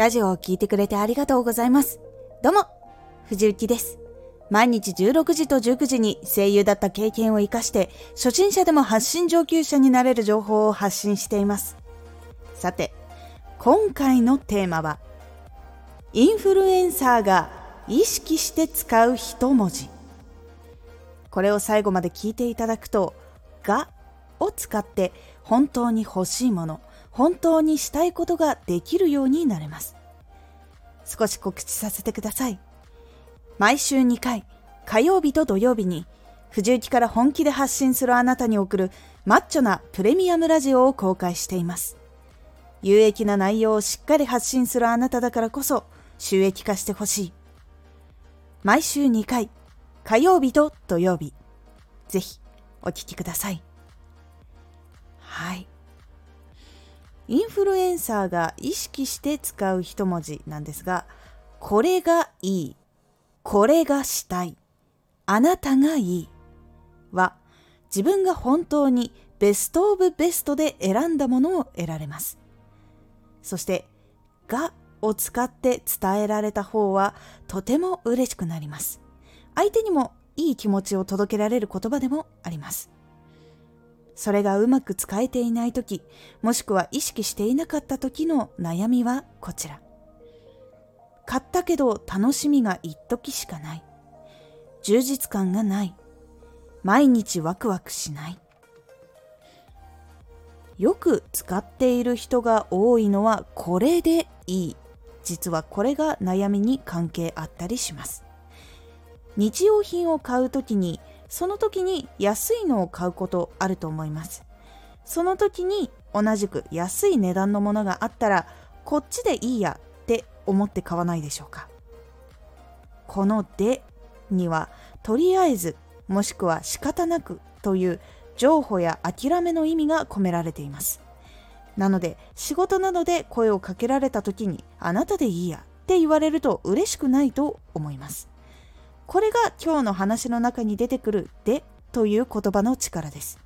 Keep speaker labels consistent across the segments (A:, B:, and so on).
A: ラジオを聴いてくれてありがとうございます。どうも、藤幸です。毎日16時と19時に声優だった経験を活かして、初心者でも発信上級者になれる情報を発信しています。さて、今回のテーマは、インフルエンサーが意識して使う一文字。これを最後まで聞いていただくと、がを使って本当に欲しいもの、本当にしたいことができるようになれます。少し告知させてください。毎週2回、火曜日と土曜日に、藤雪から本気で発信するあなたに送るマッチョなプレミアムラジオを公開しています。有益な内容をしっかり発信するあなただからこそ収益化してほしい。毎週2回、火曜日と土曜日。ぜひお聴きください。インフルエンサーが意識して使う一文字なんですが、これがいい、これがしたい、あなたがいいは、自分が本当にベストオブベストで選んだものを得られます。そして、がを使って伝えられた方はとても嬉しくなります。相手にもいい気持ちを届けられる言葉でもあります。それがうまく使えていない時もしくは意識していなかった時の悩みはこちら。買ったけど楽しみが一時しかない。充実感がない。毎日ワクワクしない。よく使っている人が多いのはこれでいい。実はこれが悩みに関係あったりします。日用品を買う時にその時に安いのを買うことあると思います。その時に同じく安い値段のものがあったらこっちでいいやって思って買わないでしょうか。この「で」にはとりあえずもしくは仕方なくという譲歩や諦めの意味が込められています。なので仕事などで声をかけられた時にあなたでいいやって言われると嬉しくないと思います。これが今日の話の中に出てくるでという言葉の力です。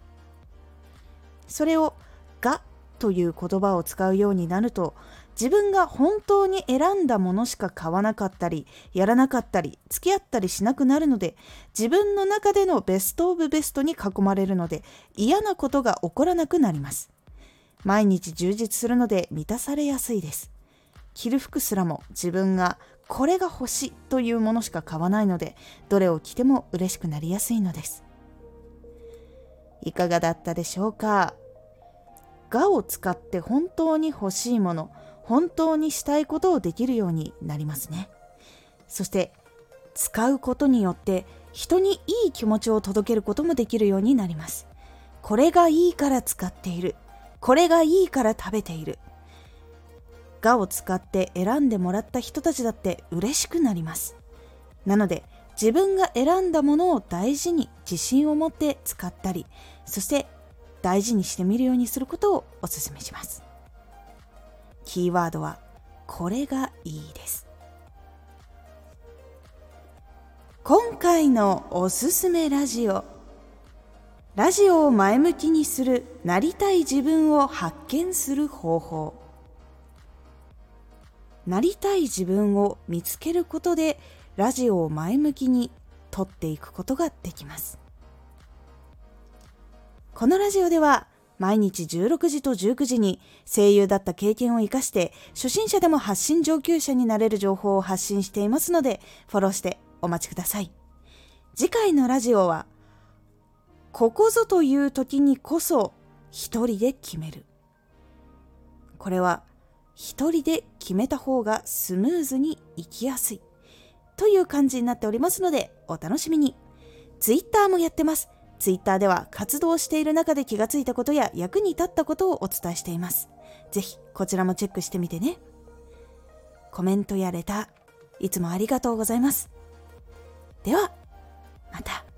A: それをがという言葉を使うようになると自分が本当に選んだものしか買わなかったりやらなかったり付き合ったりしなくなるので自分の中でのベストオブベストに囲まれるので嫌なことが起こらなくなります。毎日充実するので満たされやすいです。着る服すらも自分がこれが欲しいというものしか買わないのでどれを着ても嬉しくなりやすいのです。いかがだったでしょうか？がを使って本当に欲しいもの本当にしたいことをできるようになりますね。そして使うことによって人にいい気持ちを届けることもできるようになります。これがいいから使っている。これがいいから食べている。がを使って選んでもらった人たちだって嬉しくなります。なので自分が選んだものを大事に自信を持って使ったり、そして大事にしてみるようにすることをお勧めします。キーワードはこれがいいです。今回のおすすめラジオラジオを前向きにするなりたい自分を発見する方法なりたい自分を見つけることでラジオを前向きに撮っていくことができます。このラジオでは毎日16時と19時に声優だった経験を生かして初心者でも発信上級者になれる情報を発信していますのでフォローしてお待ちください。次回のラジオはここぞという時にこそ一人で決める。これは一人で決めた方がスムーズにいきやすい。という感じになっておりますのでお楽しみに。Twitter もやってます。Twitter では活動している中で気がついたことや役に立ったことをお伝えしています。ぜひこちらもチェックしてみてね。コメントやレターいつもありがとうございます。ではまた。